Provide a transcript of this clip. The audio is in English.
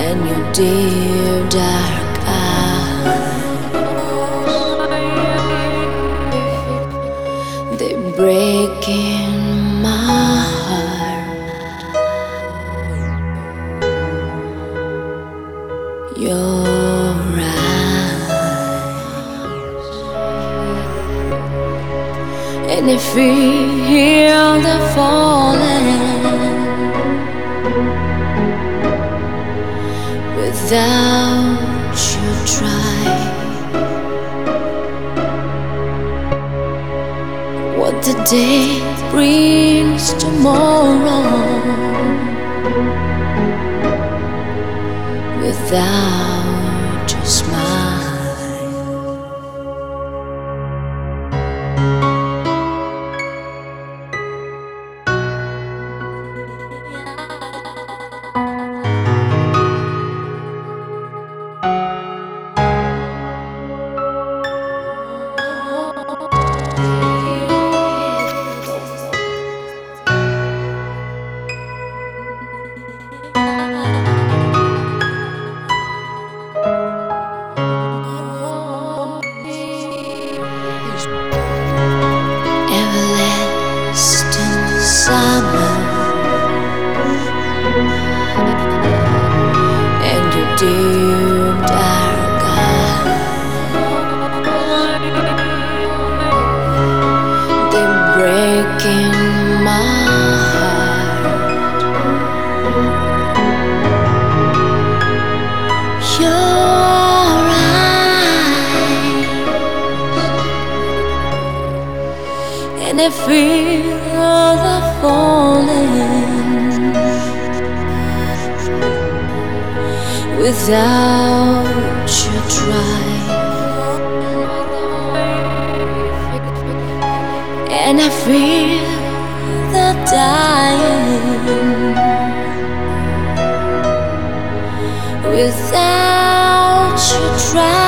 and your deep dark eyes. They break in my heart. Your eyes, and if we hear the falling without you try. What the day brings tomorrow without and your deep they break in my heart. Your eyes. And I feel the falling without you trying, and I feel the dying without you trying.